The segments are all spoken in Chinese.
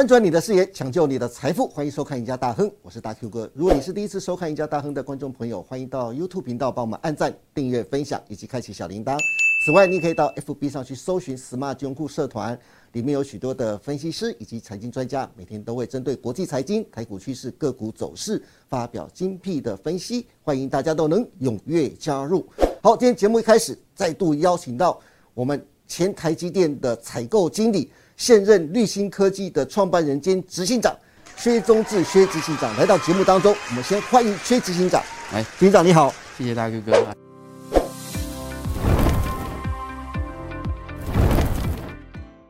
翻转你的视野，抢救你的财富，欢迎收看《赢家大亨》，我是大 Q 哥。如果你是第一次收看《赢家大亨》的观众朋友，欢迎到 YouTube 频道帮我们按赞、订阅、分享以及开启小铃铛。此外，你可以到 FB 上去搜寻 “Smart 用户社团”，里面有许多的分析师以及财经专家，每天都会针对国际财经、台股趋势、个股走势发表精辟的分析，欢迎大家都能踊跃加入。好，今天节目一开始，再度邀请到我们前台积电的采购经理。现任绿芯科技的创办人兼执行长薛宗志薛执行长来到节目当中，我们先欢迎薛执行长。哎，执行长你好，谢谢大哥哥。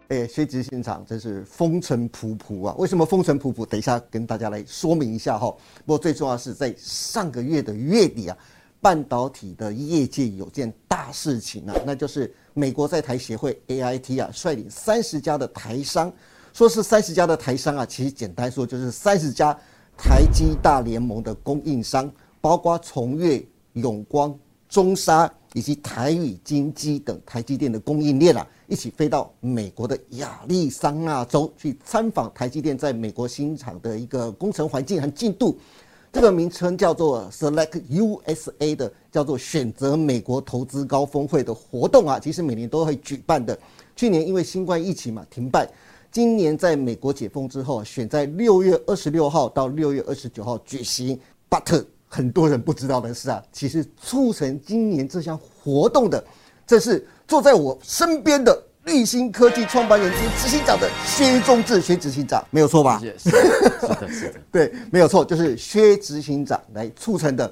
哎，薛执行长真是风尘仆仆啊！为什么风尘仆仆？等一下跟大家来说明一下哈。不过最重要是在上个月的月底啊。半导体的业界有件大事情啊，那就是美国在台协会 AIT 啊，率领三十家的台商，说是三十家的台商啊，其实简单说就是三十家台积大联盟的供应商，包括崇越、永光、中沙以及台宇金基等台积电的供应链啊，一起飞到美国的亚利桑那州去参访台积电在美国新厂的一个工程环境和进度。这个名称叫做 Select USA 的，叫做选择美国投资高峰会的活动啊，其实每年都会举办的。去年因为新冠疫情嘛停办，今年在美国解封之后，选在六月二十六号到六月二十九号举行。But 很多人不知道的是啊，其实促成今年这项活动的，这是坐在我身边的。立新科技创办人兼执行长的薛中志薛执行长没有错吧？是的，是的，对，没有错，就是薛执行长来促成的。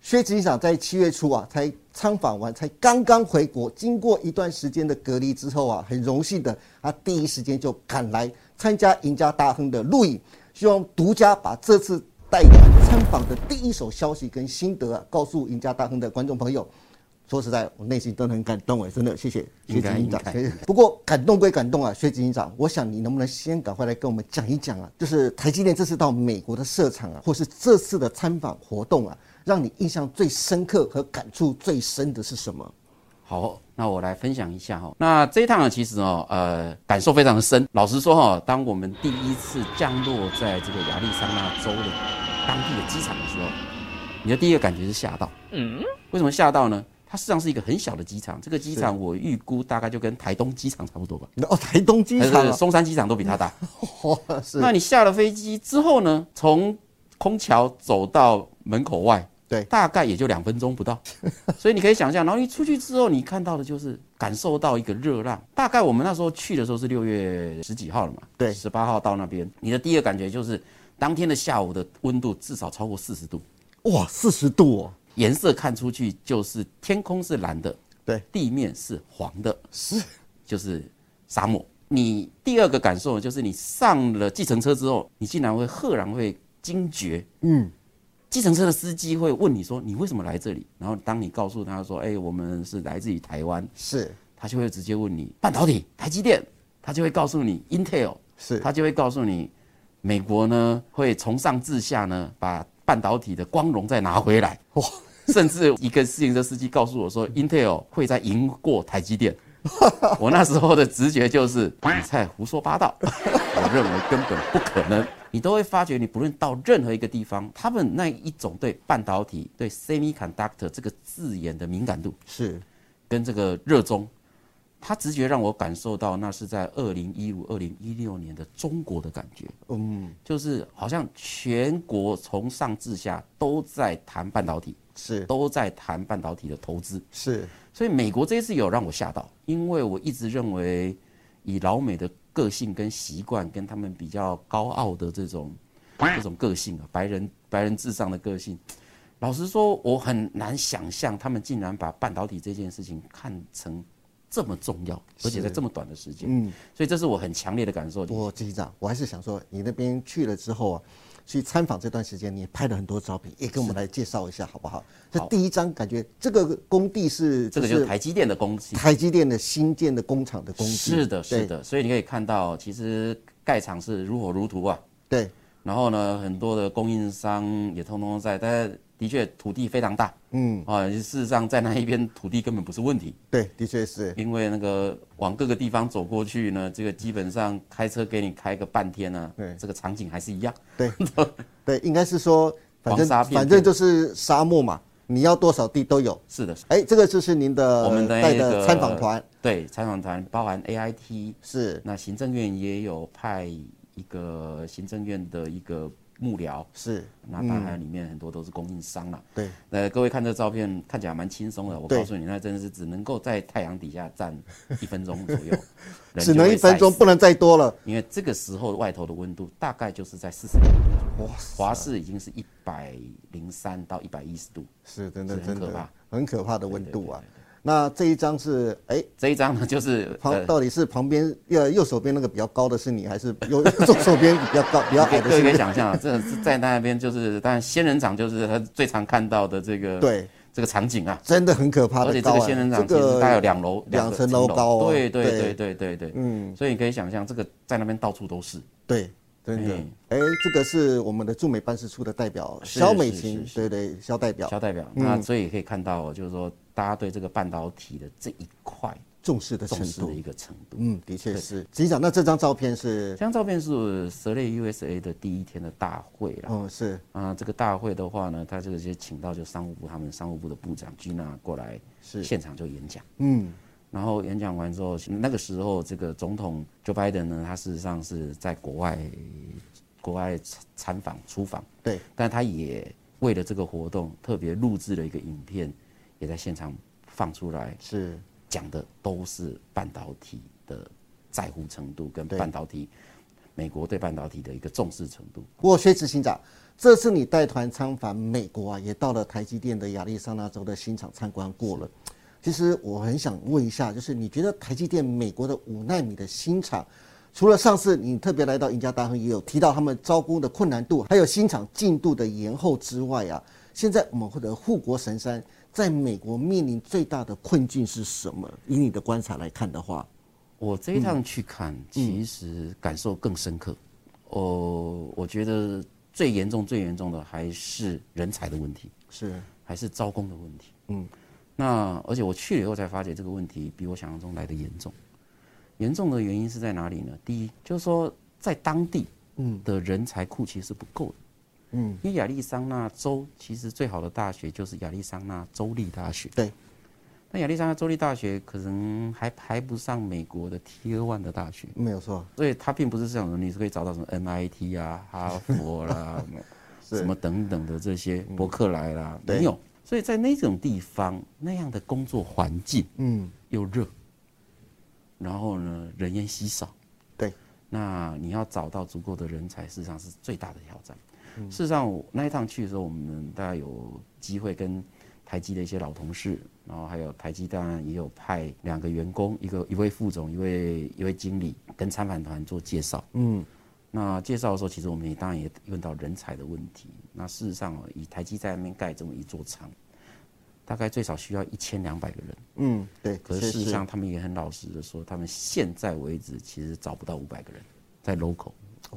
薛执行长在七月初啊，才参访完，才刚刚回国，经过一段时间的隔离之后啊，很荣幸的，他第一时间就赶来参加赢家大亨的录影，希望独家把这次带团参访的第一手消息跟心得啊，告诉赢家大亨的观众朋友。说实在，我内心都很感动哎，真的谢谢薛执行长。不过感动归感动啊，薛执行长，我想你能不能先赶快来跟我们讲一讲啊？就是台积电这次到美国的设厂啊，或是这次的参访活动啊，让你印象最深刻和感触最深的是什么？好，那我来分享一下哈。那这一趟呢，其实哦，呃，感受非常的深。老实说哈，当我们第一次降落在这个亚利桑那州的当地的机场的时候，你的第一个感觉是吓到。嗯，为什么吓到呢？它实际上是一个很小的机场，这个机场我预估大概就跟台东机场差不多吧。哦，台东机场，松山机场都比它大。是。那你下了飞机之后呢？从空桥走到门口外，对，大概也就两分钟不到。所以你可以想象，然后一出去之后，你看到的就是感受到一个热浪。大概我们那时候去的时候是六月十几号了嘛？对，十八号到那边，你的第一个感觉就是当天的下午的温度至少超过四十度。哇，四十度哦！颜色看出去就是天空是蓝的，对，地面是黄的，是，就是沙漠。你第二个感受就是你上了计程车之后，你竟然会赫然会惊觉，嗯，计程车的司机会问你说你为什么来这里？然后当你告诉他说，哎，我们是来自于台湾，是，他就会直接问你半导体，台积电，他就会告诉你 Intel，是，他就会告诉你美国呢会从上至下呢把。半导体的光荣再拿回来哇！甚至一个自行车司机告诉我说，Intel 会再赢过台积电。我那时候的直觉就是你在胡说八道。我认为根本不可能。你都会发觉，你不论到任何一个地方，他们那一种对半导体、对 semiconductor 这个字眼的敏感度是跟这个热衷。他直觉让我感受到，那是在二零一五、二零一六年的中国的感觉。嗯，就是好像全国从上至下都在谈半导体，是都在谈半导体的投资。是，所以美国这一次有让我吓到，因为我一直认为以老美的个性跟习惯，跟他们比较高傲的这种这种个性啊，白人白人至上的个性，老实说，我很难想象他们竟然把半导体这件事情看成。这么重要，而且在这么短的时间，嗯，所以这是我很强烈的感受。我执行长，我还是想说，你那边去了之后啊，去参访这段时间，你拍了很多照片，也跟我们来介绍一下，好不好？这第一张感觉，这个工地是这个就是台积电的工地，台积电的新建的工厂的工地，是的，是的。所以你可以看到，其实盖厂是如火如荼啊。对。然后呢，很多的供应商也通通在，但。的确土地非常大，嗯，啊，事实上在那一边土地根本不是问题，对，的确是，因为那个往各个地方走过去呢，这个基本上开车给你开个半天呢对，这个场景还是一样。对，对，应该是说，反正反正就是沙漠嘛，你要多少地都有。是的，哎，这个就是您的我们的带的参访团，对参访团包含 AIT，是。那行政院也有派一个行政院的一个幕僚，是，那当然里面很多都是供应商了。对，呃，各位看这照片看起来蛮轻松的，我告诉你，那真的是只能够在太阳底下站一分钟左右，只能一分钟，不能再多了。因为这个时候外头的温度大概就是在四十六度，哇，华氏已经是一百零三到一百一十度，是真的很真的可怕很可怕的温度啊。那这一张是哎，这一张呢就是旁呃，到底是旁边右右手边那个比较高的是你，还是 右左手边比较高 比较矮的各位可以？想象啊，这在那边就是，当然仙人掌就是他最常看到的这个对，这个场景啊。真的很可怕而且。这个仙人掌这个其实大概有两楼、两层楼高对对对对对对，嗯，所以你可以想象，这个在那边到处都是。对，真的哎。哎，这个是我们的驻美办事处的代表是肖美是琴，是对对，肖代表肖代表，嗯那所以可以看到哦，就是说大家对这个半导体的这一块重视的程度重视的。一个程度。嗯，的确是。局长，那这张照片是这，张照片是蛇类 USA 的第一天的大会啦。哦，是啊，这个大会的话呢，他这个就请到就商务部他们商务部的部长居娜过来是，现场就演讲。嗯，然后演讲完之后，那个时候这个总统 Joe Biden 呢，他事实上是在国外国外参参访出访，对，但他也为了这个活动特别录制了一个影片，也在现场放出来，是，讲的都是半导体的在乎程度跟半导体美国对半导体的一个重视程度。不过薛执行长，这次你带团参访美国啊，也到了台积电的亚利桑那州的新厂参观过了。其实我很想问一下，就是你觉得台积电美国的五纳米的新厂，除了上次你特别来到赢家大亨也有提到他们招工的困难度，还有新厂进度的延后之外啊，现在我们或者护国神山在美国面临最大的困境是什么？以你的观察来看的话，我这一趟去看，其实感受更深刻。哦，我觉得最严重、最严重的还是人才的问题，是还是招工的问题。嗯，那而且我去了以后才发觉这个问题比我想象中来的严重。严重的原因是在哪里呢？第一，就是说在当地嗯的人才库其实是不够的。嗯，因为亚利桑那州其实最好的大学就是亚利桑那州立大学。对。那亚利桑那州立大学可能还排不上美国的 Tier One 的大学，没有错，所以它并不是这种你是可以找到什么 MIT 啊、哈佛啦、是 什么等等的这些伯克莱啦，没有。所以在那种地方，那样的工作环境嗯，又热，然后呢人烟稀少，对，那你要找到足够的人才，事实上是最大的挑战。嗯事实上，我那一趟去的时候，我们大概有机会跟台积的一些老同事，然后还有台积当然也有派两个员工，一个一位副总，一位一位经理，跟参访团做介绍。嗯，那介绍的时候，其实我们也当然也问到人才的问题。那事实上哦，以台积在那边盖这么一座厂，大概最少需要一千两百个人。嗯，对，可是事实上，他们也很老实的说，他们现在为止其实找不到五百个人在 local。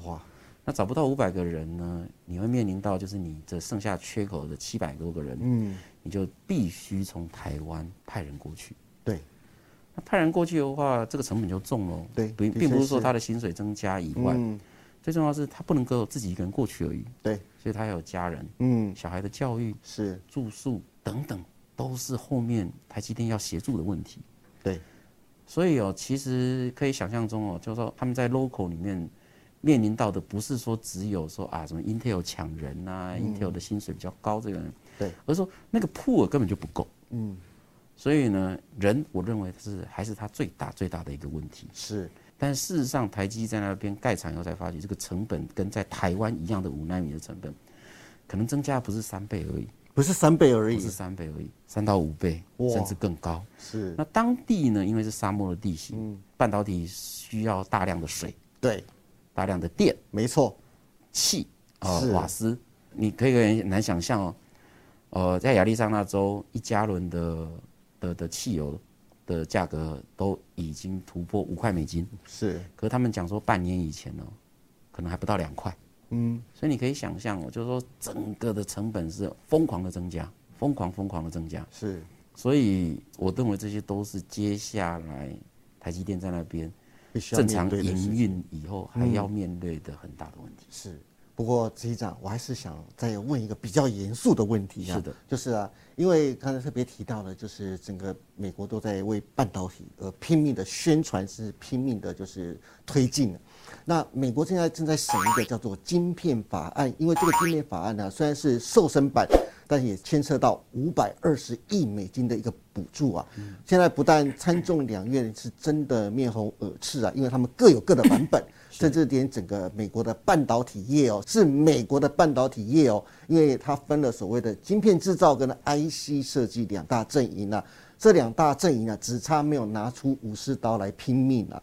哇，那找不到五百个人呢，你会面临到就是你这剩下缺口的七百多个人，嗯，你就必须从台湾派人过去。对，那派人过去的话，这个成本就重喽。对并并不是说是他的薪水增加以外，嗯，最重要的是他不能够自己一个人过去而已，对，所以他要有家人、嗯，小孩的教育、是，住宿等等，都是后面台积电要协助的问题。对，所以哦，其实可以想象中哦，就是说他们在 local 里面面临到的不是说只有说啊什么 Intel 抢人呐、i n t e l 的薪水比较高这个人，嗯对，而是说那个 pool 根本就不够。嗯，所以呢，人我认为是还是他最大最大的一个问题。是，但事实上，台积在那边盖厂以后才发觉，这个成本跟在台湾一样的五纳米的成本，可能增加不是三倍而已，不是三倍而已。不是，三倍而已，三到五倍，甚至更高。是，那当地呢，因为是沙漠的地形，嗯。半导体需要大量的水、对，大量的电、没错，气啊、是。瓦斯，你可以很难想象哦。呃，在亚利桑那州，一加仑的的的汽油的价格都已经突破五块美金，是，可是他们讲说半年以前呢、可能还不到两块。嗯，所以你可以想象，哦，就是说整个的成本是疯狂的增加，疯狂疯狂的增加。是，所以我认为这些都是接下来台积电在那边正常营运以后还要面对的很大的问题。是。不过，执行长，我还是想再问一个比较严肃的问题啊。是的，就是啊，因为刚才特别提到了，就是整个美国都在为半导体而拼命的宣传，是拼命的，就是推进。那美国现在正在审一个叫做晶片法案，因为这个晶片法案呢，虽然是瘦身版。但也牵涉到五百二十亿美金的一个补助啊！现在不但参众两院是真的面红耳赤啊，因为他们各有各的版本，甚至连整个美国的半导体业哦，是美国的半导体业哦，因为它分了所谓的晶片制造跟 IC 设计两大阵营啊，这两大阵营啊，只差没有拿出武士刀来拼命啊！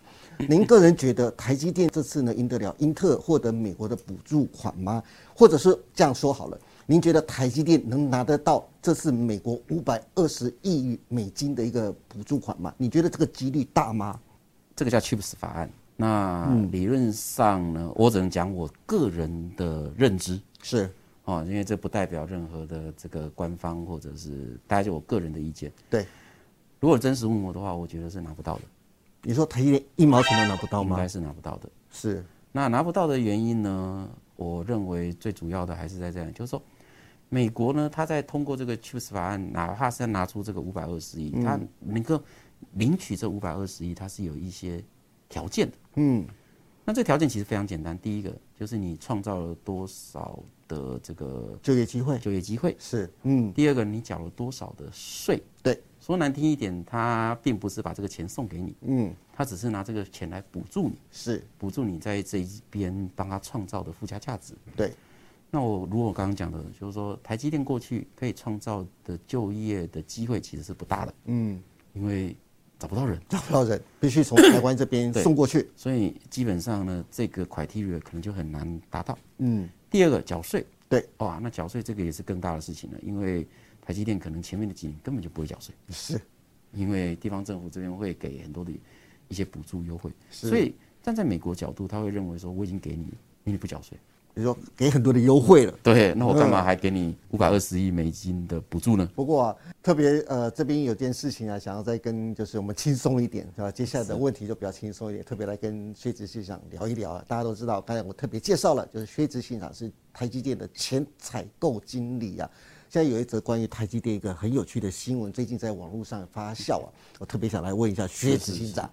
您个人觉得台积电这次呢赢得了英特尔获得美国的补助款吗？或者是这样说好了？您觉得台积电能拿得到这是美国五百二十亿美金的一个补助款吗？你觉得这个几率大吗？这个叫 Chips 法案。那理论上呢，我只能讲我个人的认知是哦，因为这不代表任何的这个官方或者是大家就我个人的意见。对，如果真实问我的话，我觉得是拿不到的。你说台积电一毛钱都拿不到吗？应该是拿不到的。是。那拿不到的原因呢？我认为最主要的还是在这样，就是说。美国呢，他在通过这个 Chips 法案，哪怕是要拿出这个五百二十亿，他能够领取这五百二十亿，它是有一些条件的。嗯，那这条件其实非常简单，第一个就是你创造了多少的这个就业机会，就业机会是。嗯，第二个你缴了多少的税？对，说难听一点，他并不是把这个钱送给你，嗯，他只是拿这个钱来补助你，是补助你在这一边帮他创造的附加价值。对。那我如果我刚刚讲的，就是说台积电过去可以创造的就业的机会其实是不大的，嗯，因为找不到人，找不到人，必须从台湾这边送过去，所以基本上呢，这个 criteria 可能就很难达到。嗯，第二个缴税，对，哇，那缴税这个也是更大的事情了，因为台积电可能前面的几年根本就不会缴税，是，因为地方政府这边会给很多的一些补助优惠，所以站在美国角度，他会认为说我已经给你，你不缴税。你说给很多的优惠了，对，那我干嘛还给你五百二十亿美金的补助呢？不过啊，特别呃，这边有件事情啊，想要再跟就是我们轻松一点，是吧？接下来的问题就比较轻松一点，特别来跟薛执行长聊一聊啊。大家都知道，刚才我特别介绍了，就是薛执行长是台积电的前采购经理啊。现在有一则关于台积电一个很有趣的新闻，最近在网络上发酵啊，我特别想来问一下薛执行长，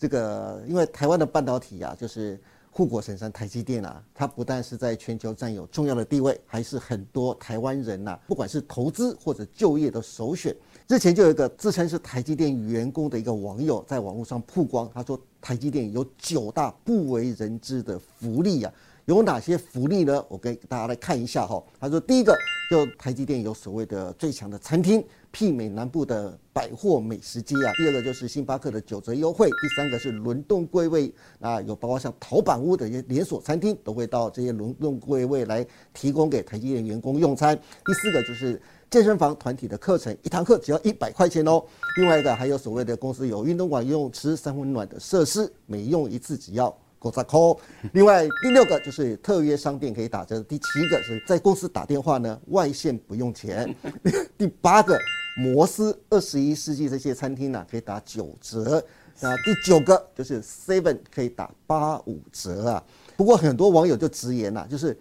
这个因为台湾的半导体啊，就是。护国神山台积电啊，它不但是在全球占有重要的地位，还是很多台湾人呐，不管是投资或者就业的首选。之前就有一个自称是台积电员工的一个网友在网络上曝光，他说台积电有九大不为人知的福利啊。有哪些福利呢？我给大家来看一下哈。他说，第一个就台积电有所谓的最强的餐厅，媲美南部的百货美食街啊。第二个就是星巴克的九折优惠。第三个是轮动柜位啊，有包括像陶板屋的一些连锁餐厅都会到这些轮动柜位来提供给台积电员工用餐。第四个就是健身房团体的课程，一堂课只要一百块钱哦。另外一个还有所谓的公司有运动馆、游泳池、三温暖的设施，每用一次只要。国在扣。另外第六个就是特约商店可以打折。第七个是在公司打电话呢，外线不用钱。第八个摩斯二十一世纪这些餐厅呢可以打九折。那第九个就是 Seven 可以打八五折啊。不过很多网友就直言呐，就是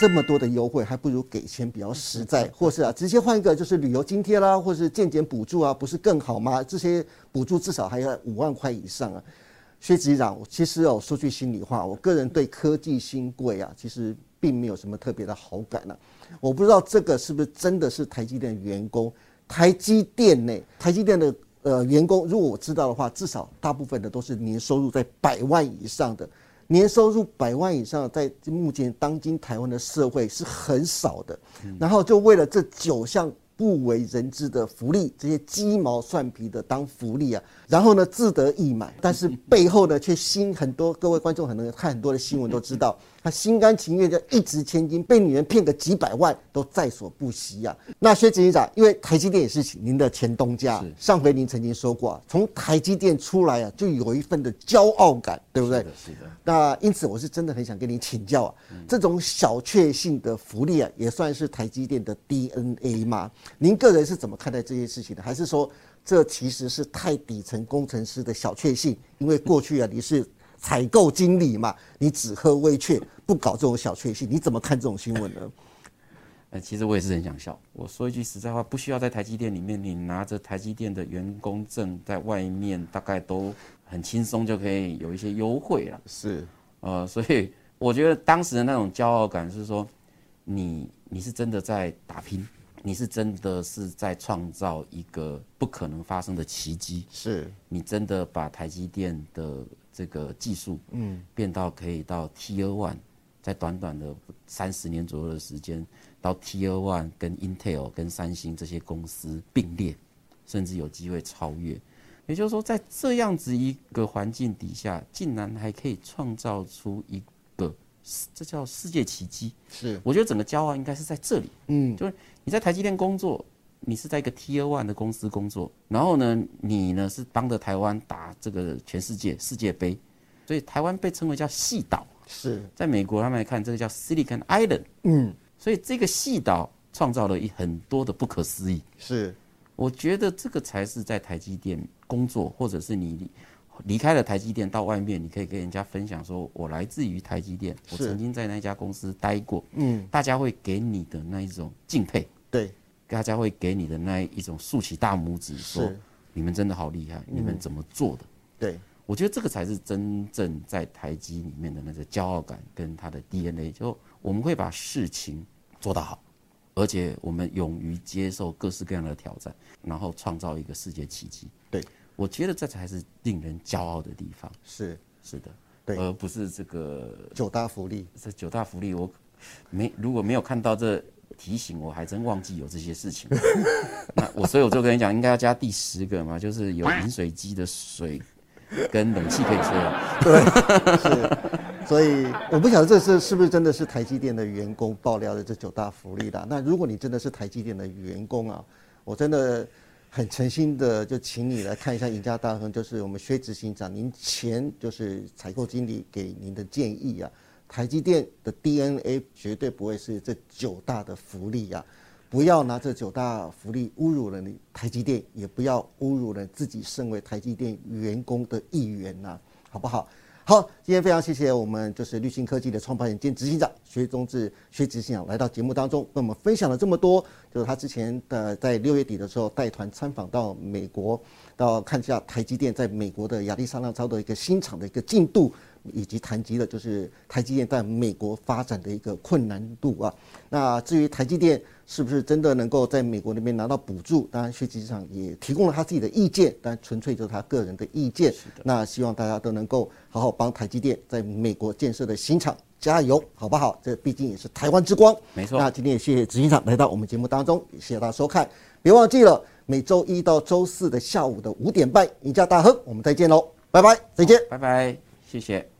这么多的优惠，还不如给钱比较实在，或是啊直接换一个就是旅游津贴啦，或是健检补助啊，不是更好吗？这些补助至少还要五万块以上啊。薛局长，其实哦，说句心里话，我个人对科技新贵啊，其实并没有什么特别的好感呢。我不知道这个是不是真的是台积电员工。台积电呢，台积电的呃员工，如果我知道的话，至少大部分的都是年收入在百万以上的。年收入百万以上，在目前当今台湾的社会是很少的。然后就为了这九项。不为人知的福利，这些鸡毛蒜皮的当福利啊，然后呢自得意满，但是背后呢却新很多。各位观众可能看很多的新闻都知道，他心甘情愿的一掷千金，被女人骗个几百万都在所不惜啊。那薛执行长，因为台积电也是您的前东家，上回您曾经说过，啊从台积电出来啊，就有一份的骄傲感，对不对？是的。那因此，我是真的很想跟您请教啊，这种小确幸的福利啊，也算是台积电的 DNA 吗？您个人是怎么看待这些事情的？还是说这其实是太底层工程师的小确幸？因为过去啊，你是。采购经理嘛，你只喝微雀，不搞这种小确幸，你怎么看这种新闻呢？呃，其实我也是很想笑。我说一句实在话，不需要在台积电里面，你拿着台积电的员工证在外面，大概都很轻松就可以有一些优惠了。是，呃，所以我觉得当时的那种骄傲感是说，你你是真的在打拼，你是真的是在创造一个不可能发生的奇迹。是你真的把台积电的。这个技术，嗯，变到可以到 T R One，在短短的三十年左右的时间，到 T R One 跟 Intel、跟三星这些公司并列，甚至有机会超越。也就是说，在这样子一个环境底下，竟然还可以创造出一个，这叫世界奇迹。是，我觉得整个骄傲应该是在这里。嗯，就是你在台积电工作。你是在一个 T 二 One 的公司工作，然后呢，你呢是帮着台湾打这个全世界世界杯，所以台湾被称为叫细岛。是，在美国他们来看这个叫 Silicon Island。嗯，所以这个细岛创造了一很多的不可思议。是，我觉得这个才是在台积电工作，或者是你离开了台积电到外面，你可以跟人家分享说，我来自于台积电，我曾经在那家公司待过。嗯，大家会给你的那一种敬佩。对。大家会给你的那一种竖起大拇指，说你们真的好厉害，你们怎么做的？对，我觉得这个才是真正在台积里面的那个骄傲感跟他的 DNA。就我们会把事情做得好，而且我们勇于接受各式各样的挑战，然后创造一个世界奇迹。对，我觉得这才是令人骄傲的地方。是是的，对，而不是这个九大福利。这九大福利，我没如果没有看到这。提醒我还真忘记有这些事情，那我所以我就跟你讲，应该要加第十个嘛，就是有饮水机的水跟冷气可以吹了。对，是，所以我不晓得这是是不是真的是台积电的员工爆料的这九大福利的。那如果你真的是台积电的员工啊，我真的很诚心的就请你来看一下赢家大亨，就是我们薛执行长，您前就是采购经理给您的建议啊。台积电的 DNA 绝对不会是这九大的福利呀！不要拿这九大福利侮辱了你台积电，也不要侮辱了自己身为台积电员工的一员呐，好不好？好，今天非常谢谢我们就是绿星科技的创办人兼执行长薛中志薛执行长来到节目当中，跟我们分享了这么多，就是他之前的在六月底的时候带团参访到美国，到看一下台积电在美国的亚利桑那州的一个新厂的一个进度。以及谈及了就是台积电在美国发展的一个困难度啊。那至于台积电是不是真的能够在美国那边拿到补助，当然薛局长也提供了他自己的意见，但纯粹就是他个人的意见。那希望大家都能够好好帮台积电在美国建设的新厂加油，好不好？这毕竟也是台湾之光。没错。那今天也谢谢执行长来到我们节目当中，也谢谢大家收看。别忘记了每周一到周四的下午的五点半，赢家大亨，我们再见喽。拜拜，再见，拜拜，谢谢。